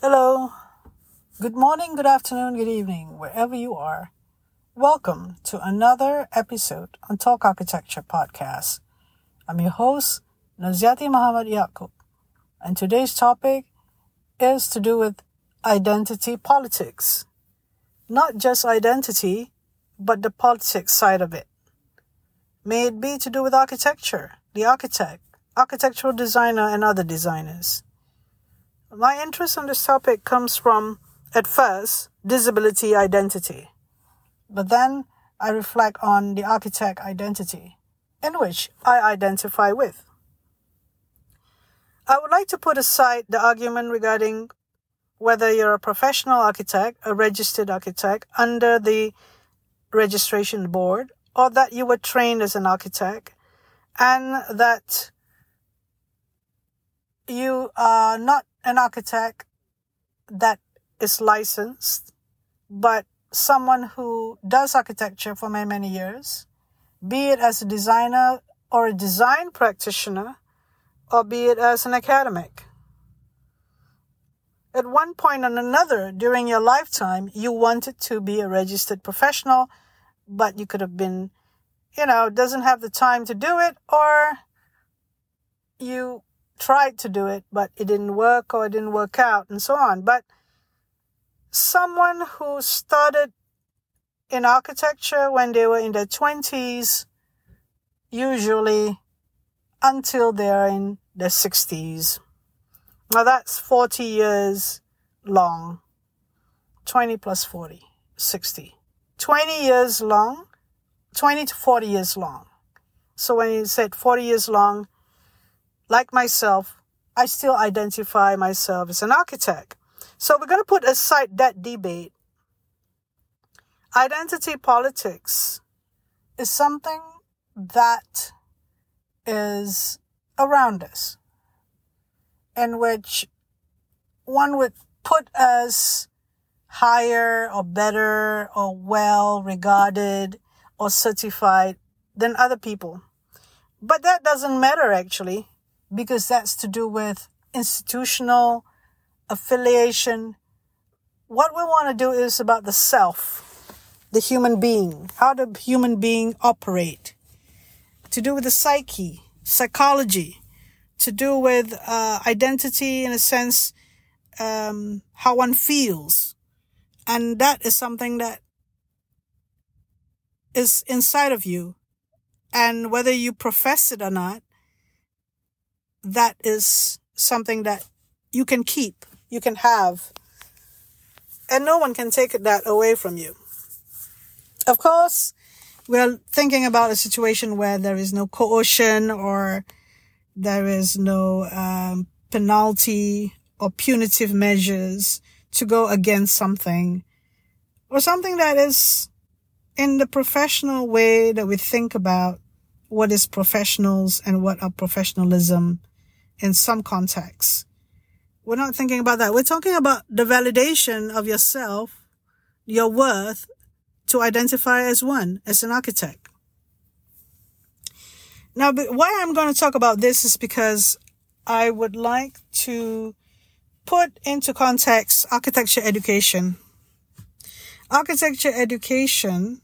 Hello. Good morning, good afternoon, good evening, wherever you are. Welcome to another episode on Talk Architecture Podcast. I'm your host, Naziaty Muhammad Yaacob, and today's topic is to do with identity politics. Not just identity, but the politics side of it. May it be to do with architecture, the architect, architectural designer, and other designers. My interest on this topic comes from, at first, disability identity. But then I reflect on the architect identity, in which I identify with. I would like to put aside the argument regarding whether you're a professional architect, a registered architect under the registration board, or that you were trained as an architect, and that you are not an architect that is licensed, but someone who does architecture for many, many years, be it as a designer or a design practitioner, or be it as an academic. At one point or another during your lifetime, you wanted to be a registered professional, but you could have been, you know, doesn't have the time to do it, or you tried to do it, but it didn't work or it didn't work out and so on. But someone who started in architecture when they were in their 20s, usually until they're in their 60s. Now that's 40 years long. 20 plus 40, 60. 20 years long, 20 to 40 years long. So when you said 40 years long, like myself, I still identify myself as an architect. So we're going to put aside that debate. Identity politics is something that is around us, in which one would put us higher or better or well regarded or certified than other people. But that doesn't matter actually because that's to do with institutional affiliation. What we want to do is about the self, the human being, how the human being operate, to do with the psyche, psychology, to do with uh, identity in a sense, um, how one feels. And that is something that is inside of you. And whether you profess it or not, that is something that you can keep, you can have, and no one can take that away from you. Of course, we're thinking about a situation where there is no coercion or there is no um, penalty or punitive measures to go against something or something that is in the professional way that we think about what is professionals and what are professionalism in some contexts. We're not thinking about that. We're talking about the validation of yourself, your worth to identify as one, as an architect. Now, why I'm going to talk about this is because I would like to put into context architecture education. Architecture education,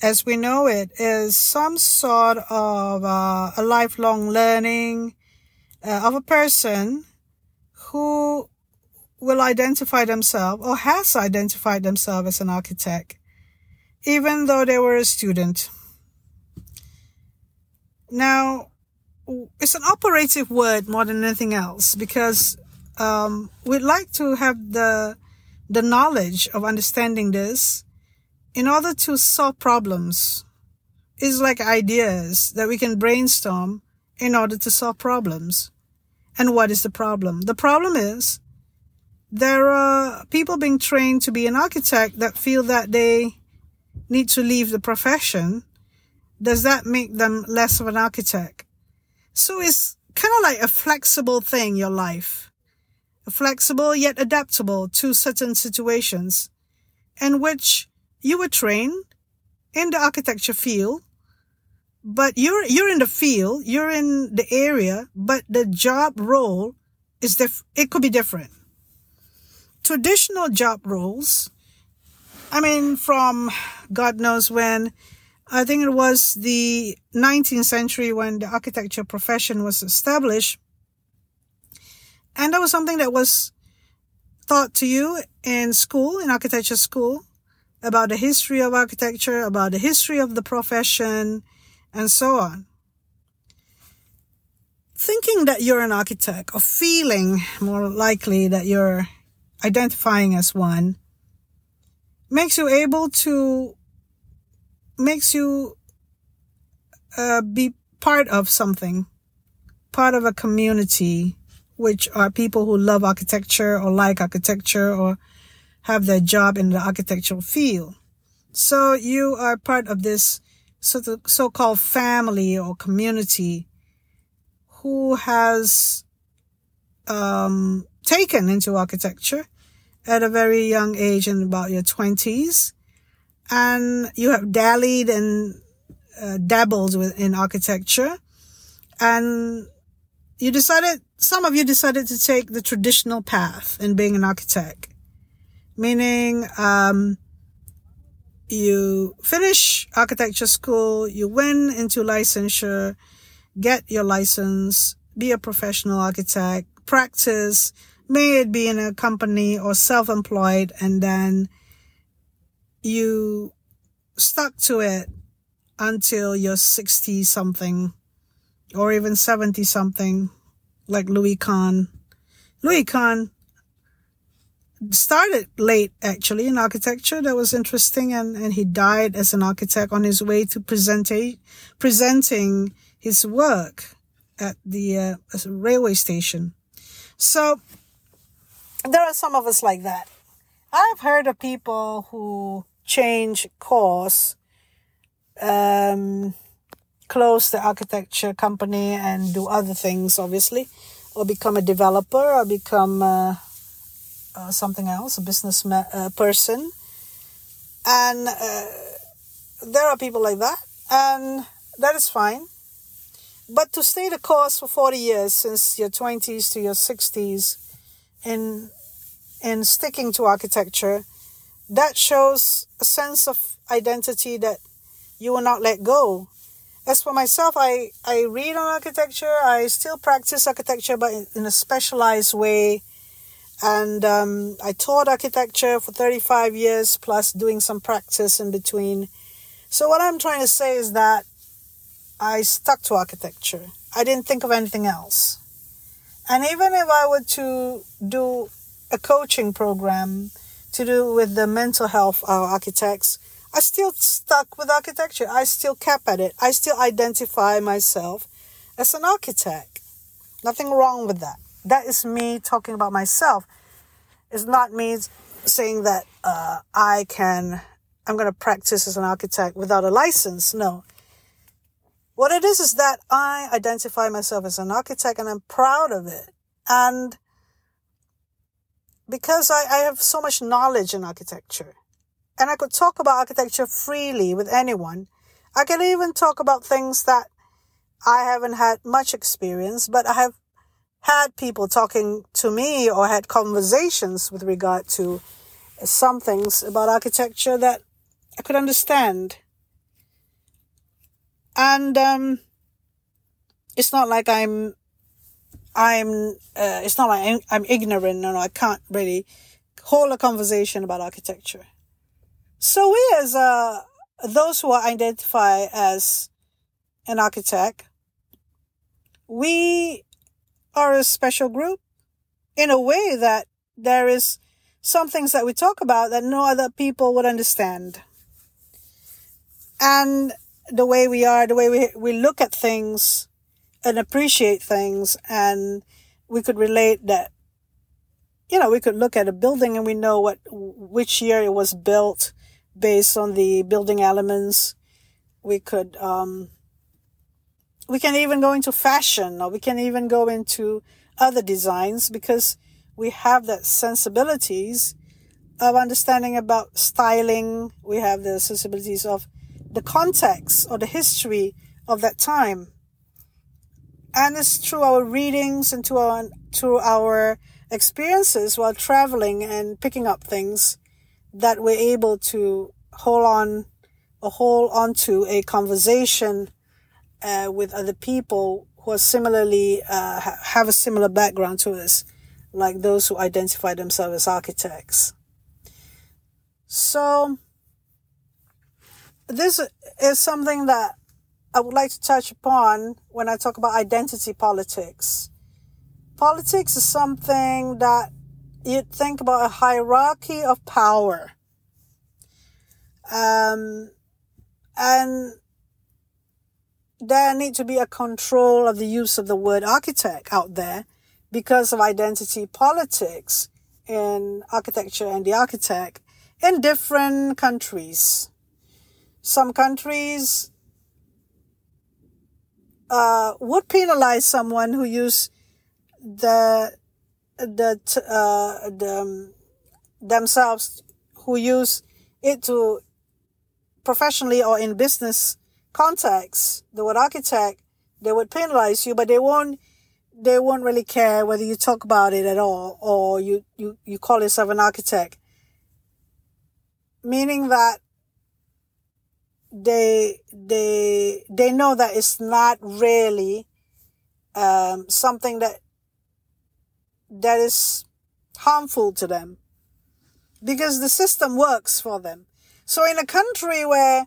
as we know it, is some sort of uh, a lifelong learning, uh, of a person who will identify themselves or has identified themselves as an architect, even though they were a student. Now, it's an operative word more than anything else because um, we'd like to have the the knowledge of understanding this in order to solve problems. It's like ideas that we can brainstorm in order to solve problems. And what is the problem? The problem is there are people being trained to be an architect that feel that they need to leave the profession. Does that make them less of an architect? So it's kind of like a flexible thing, your life. Flexible yet adaptable to certain situations in which you were trained in the architecture field but you're you're in the field, you're in the area, but the job role is diff- it could be different. traditional job roles, I mean, from God knows when, I think it was the 19th century when the architecture profession was established. And that was something that was taught to you in school, in architecture school, about the history of architecture, about the history of the profession, and so on. Thinking that you're an architect or feeling more likely that you're identifying as one makes you able to makes you uh, be part of something, part of a community, which are people who love architecture or like architecture or have their job in the architectural field. So you are part of this sort the so-called family or community who has um, taken into architecture at a very young age in about your 20s and you have dallied and uh, dabbled with in architecture. And you decided some of you decided to take the traditional path in being an architect. Meaning um, you finish architecture school you went into licensure get your license be a professional architect practice may it be in a company or self-employed and then you stuck to it until you're 60 something or even 70 something like Louis Kahn. Louis Kahn started late actually in architecture. That was interesting. And, and he died as an architect on his way to present presenting his work at the uh, railway station. So there are some of us like that. I've heard of people who change course, um, close the architecture company and do other things, obviously, or become a developer or become uh, uh, something else, a business ma- uh, person. And uh, there are people like that, and that is fine. But to stay the course for 40 years, since your 20s to your 60s, in in sticking to architecture, that shows a sense of identity that you will not let go. As for myself, I, I read on architecture. I still practice architecture, but in a specialized way. And um, I taught architecture for 35 years, plus doing some practice in between. So, what I'm trying to say is that I stuck to architecture. I didn't think of anything else. And even if I were to do a coaching program to do with the mental health of architects, I still stuck with architecture. I still kept at it. I still identify myself as an architect. Nothing wrong with that. That is me talking about myself. It's not me saying that uh, I can, I'm going to practice as an architect without a license. No. What it is is that I identify myself as an architect and I'm proud of it. And because I, I have so much knowledge in architecture and I could talk about architecture freely with anyone, I can even talk about things that I haven't had much experience, but I have had people talking to me or had conversations with regard to some things about architecture that I could understand. And um, it's not like I'm, I'm, uh, it's not like I'm, ignorant and I can't really hold a conversation about architecture. So we as uh, those who are identify as an architect, we are a special group in a way that there is some things that we talk about that no other people would understand. And the way we are, the way we, we look at things and appreciate things. And we could relate that, you know, we could look at a building and we know what, which year it was built based on the building elements. We could, um, we can even go into fashion or we can even go into other designs because we have that sensibilities of understanding about styling. We have the sensibilities of the context or the history of that time. And it's through our readings and to our, through our experiences while traveling and picking up things that we're able to hold on hold onto a conversation uh, with other people who are similarly uh, have a similar background to us, like those who identify themselves as architects. So this is something that I would like to touch upon when I talk about identity politics. Politics is something that you think about a hierarchy of power. Um, and there need to be a control of the use of the word architect out there because of identity politics in architecture and the architect in different countries. Some countries uh, would penalize someone who use the the uh, the um, themselves who use it to professionally or in business context, the word architect, they would penalize you, but they won't they won't really care whether you talk about it at all or you, you, you call yourself an architect. Meaning that they they they know that it's not really um, something that that is harmful to them because the system works for them. So in a country where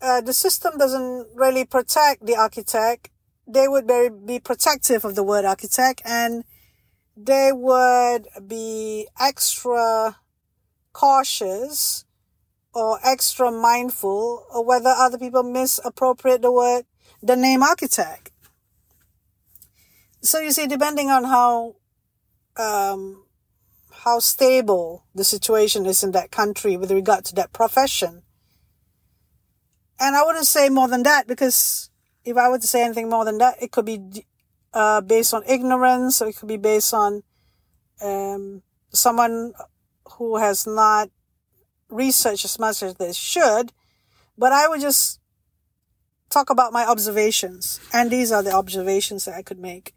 uh, the system doesn't really protect the architect, they would very, be protective of the word architect and they would be extra cautious or extra mindful of whether other people misappropriate the word, the name architect. So you see, depending on how, um, how stable the situation is in that country with regard to that profession. And I wouldn't say more than that because if I were to say anything more than that, it could be uh, based on ignorance or it could be based on um, someone who has not researched as much as they should. But I would just talk about my observations. And these are the observations that I could make.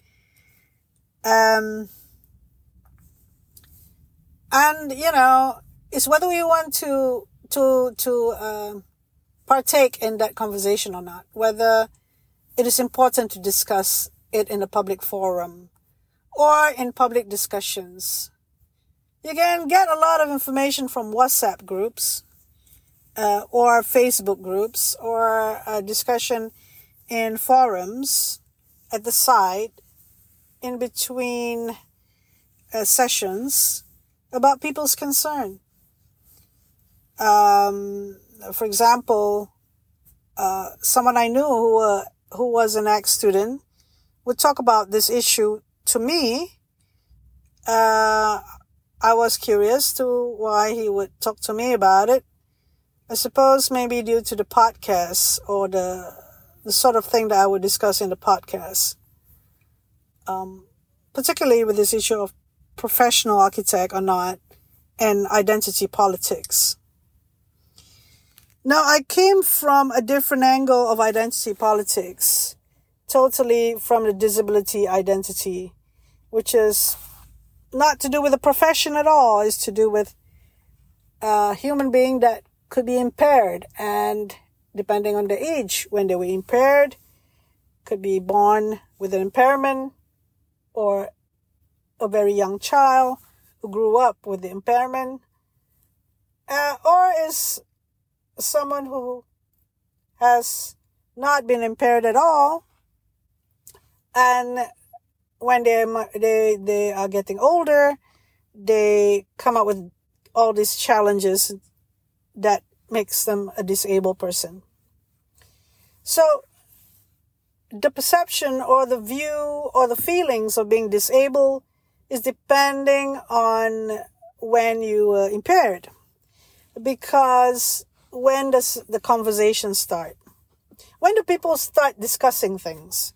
Um, and you know, it's whether we want to to to uh, partake in that conversation or not. Whether it is important to discuss it in a public forum or in public discussions. You can get a lot of information from WhatsApp groups uh, or Facebook groups or a discussion in forums at the site in between uh, sessions about people's concern. Um, for example, uh, someone I knew who uh, who was an ex student would talk about this issue to me. Uh, I was curious to why he would talk to me about it. I suppose maybe due to the podcast or the the sort of thing that I would discuss in the podcast. Um, particularly with this issue of professional architect or not, and identity politics. Now, I came from a different angle of identity politics, totally from the disability identity, which is not to do with a profession at all, is to do with a human being that could be impaired and depending on the age when they were impaired, could be born with an impairment or a very young child who grew up with the impairment, uh, or is someone who has not been impaired at all, and when they they they are getting older, they come up with all these challenges that makes them a disabled person. So the perception or the view or the feelings of being disabled is depending on when you were impaired. Because when does the conversation start? When do people start discussing things?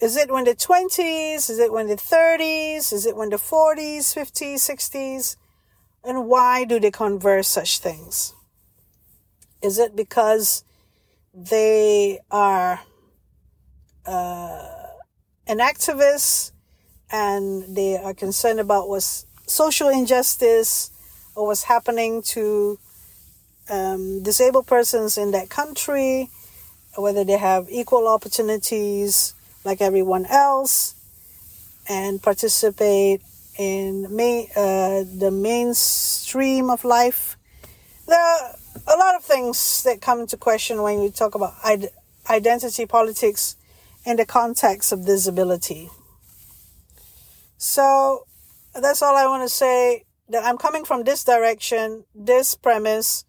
Is it when they're 20s? Is it when they're 30s? Is it when they're 40s, 50s, 60s? And why do they converse such things? Is it because they are uh, an activist and they are concerned about what's social injustice or what's happening to um, disabled persons in that country, whether they have equal opportunities like everyone else, and participate in uh, the mainstream of life. There are a lot of things that come into question when we talk about identity politics in the context of disability. So that's all I want to say that I'm coming from this direction, this premise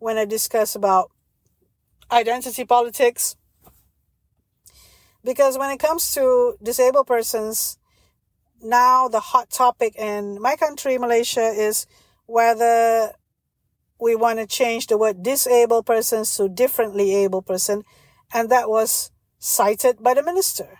when I discuss about identity politics. Because when it comes to disabled persons, now the hot topic in my country, Malaysia, is whether we want to change the word disabled persons to differently able person. And that was cited by the minister.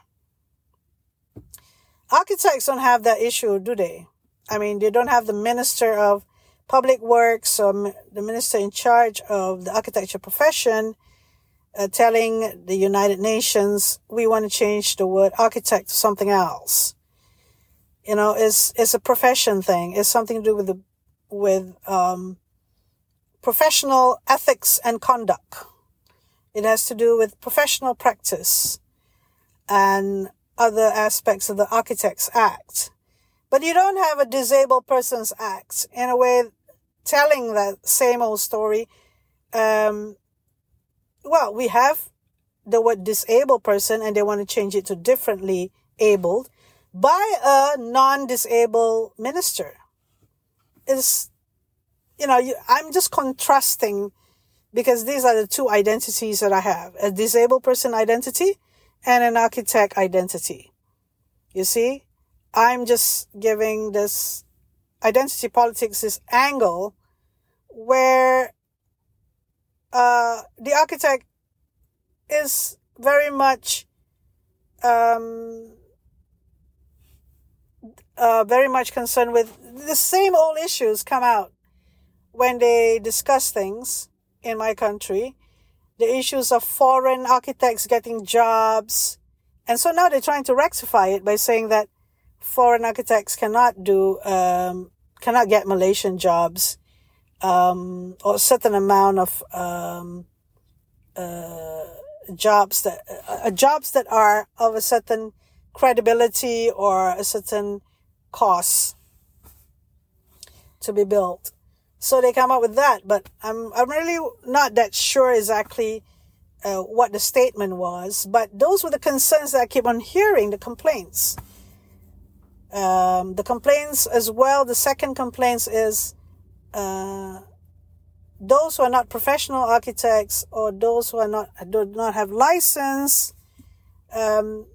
Architects don't have that issue, do they? I mean, they don't have the minister of public works or the minister in charge of the architecture profession uh, telling the United Nations we want to change the word architect to something else. You know, it's it's a profession thing. It's something to do with the with um, professional ethics and conduct. It has to do with professional practice and other aspects of the Architects Act. But you don't have a Disabled Persons Act in a way telling that same old story. Um, well, we have the word disabled person and they want to change it to differently abled by a non-disabled minister. Is you know, you, I'm just contrasting because these are the two identities that I have a disabled person identity and an architect identity. You see, I'm just giving this identity politics this angle where uh, the architect is very much um, uh, very much concerned with the same old issues come out when they discuss things in my country, the issues of foreign architects getting jobs. And so now they're trying to rectify it by saying that foreign architects cannot do, um, cannot get Malaysian jobs, um, or a certain amount of, um, uh, jobs that, uh, jobs that are of a certain credibility or a certain cost to be built. So they come up with that, but I'm I'm really not that sure exactly uh, what the statement was. But those were the concerns that I keep on hearing, the complaints. Um, the complaints as well. The second complaints is uh, those who are not professional architects or those who are not do not have license. Um,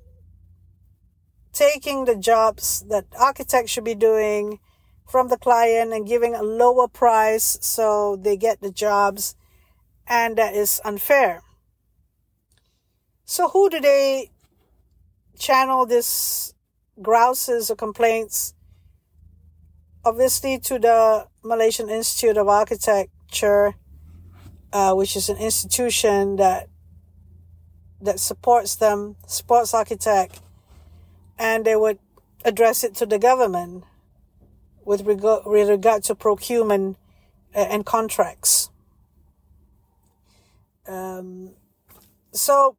taking the jobs that architects should be doing from the client and giving a lower price so they get the jobs and that is unfair. So who do they channel this grouses or complaints? Obviously to the Malaysian Institute of Architecture, uh, which is an institution that that supports them, supports architect, and they would address it to the government with regard, with regard to procurement uh, and contracts. Um, so,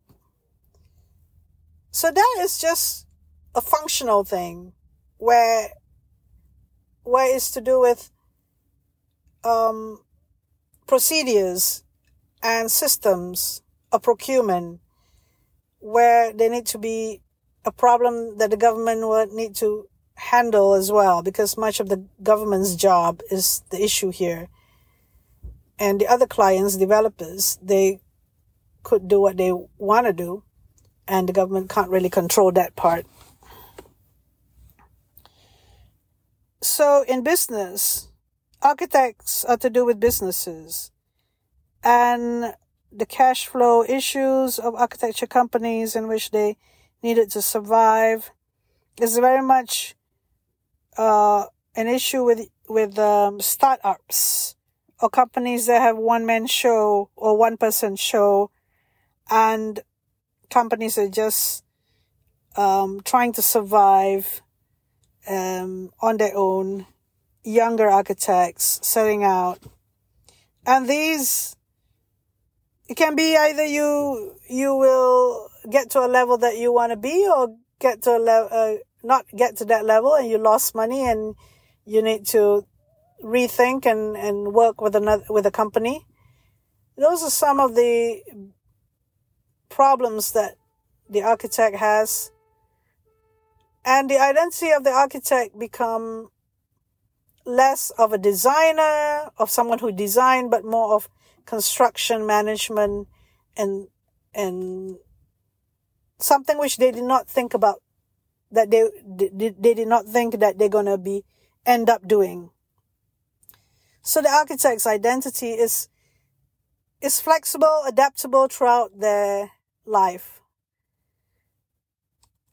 so that is just a functional thing where, where it's to do with, um, procedures and systems of procurement where they need to be a problem that the government would need to handle as well because much of the government's job is the issue here. And the other clients, developers, they could do what they want to do and the government can't really control that part. So in business, architects are to do with businesses. And the cash flow issues of architecture companies in which they needed to survive is very much uh, an issue with with um, startups or companies that have one man show or one person show, and companies are just um, trying to survive um, on their own, younger architects setting out. And these, it can be either you, you will get to a level that you want to be or get to a level, uh, not get to that level and you lost money and you need to rethink and, and work with another, with a company. Those are some of the problems that the architect has and the identity of the architect become less of a designer of someone who designed but more of construction management and and something which they did not think about that they they, did not think that they're going to be end up doing. So the architect's identity is is flexible adaptable throughout their life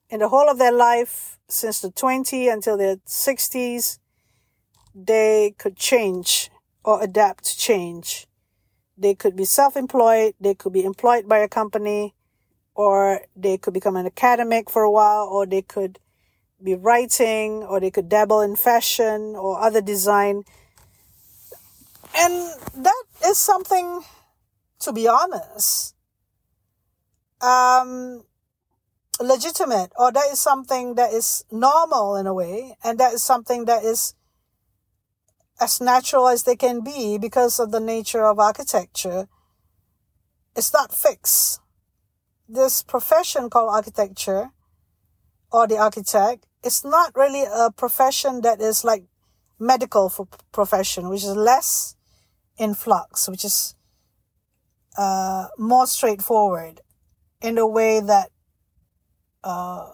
in the whole of their life, since the 20 until their 60s, they could change or adapt to change. They could be self-employed, they could be employed by a company, or they could become an academic for a while, or they could be writing, or they could dabble in fashion or other design. And that is something, to be honest, um, legitimate or that is something that is normal in a way and that is something that is as natural as they can be because of the nature of architecture it's not fixed. This profession called architecture or the architect it's not really a profession that is like medical profession which is less in flux which is uh, more straightforward in a way that uh,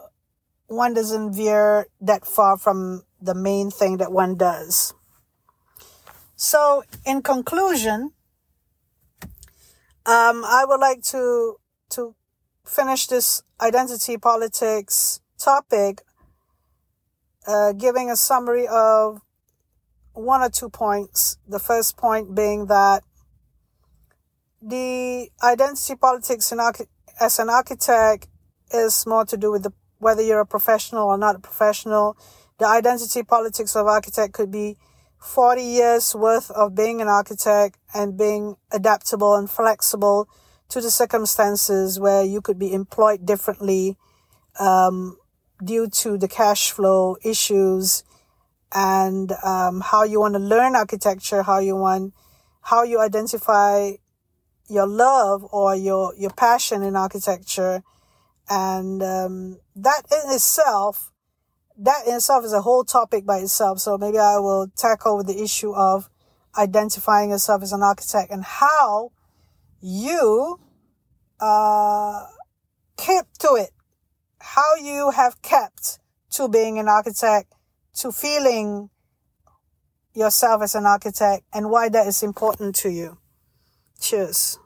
one doesn't veer that far from the main thing that one does. So, in conclusion, um, I would like to to finish this identity politics topic, uh, giving a summary of one or two points. The first point being that the identity politics in as an architect is more to do with the, whether you're a professional or not a professional. The identity politics of architect could be 40 years worth of being an architect and being adaptable and flexible to the circumstances where you could be employed differently um, due to the cash flow issues and um, how you want to learn architecture, how you want, how you identify your love or your your passion in architecture and um, that in itself, that in itself is a whole topic by itself. So maybe I will tackle the issue of identifying yourself as an architect and how you uh, keep to it, how you have kept to being an architect, to feeling yourself as an architect, and why that is important to you. Cheers.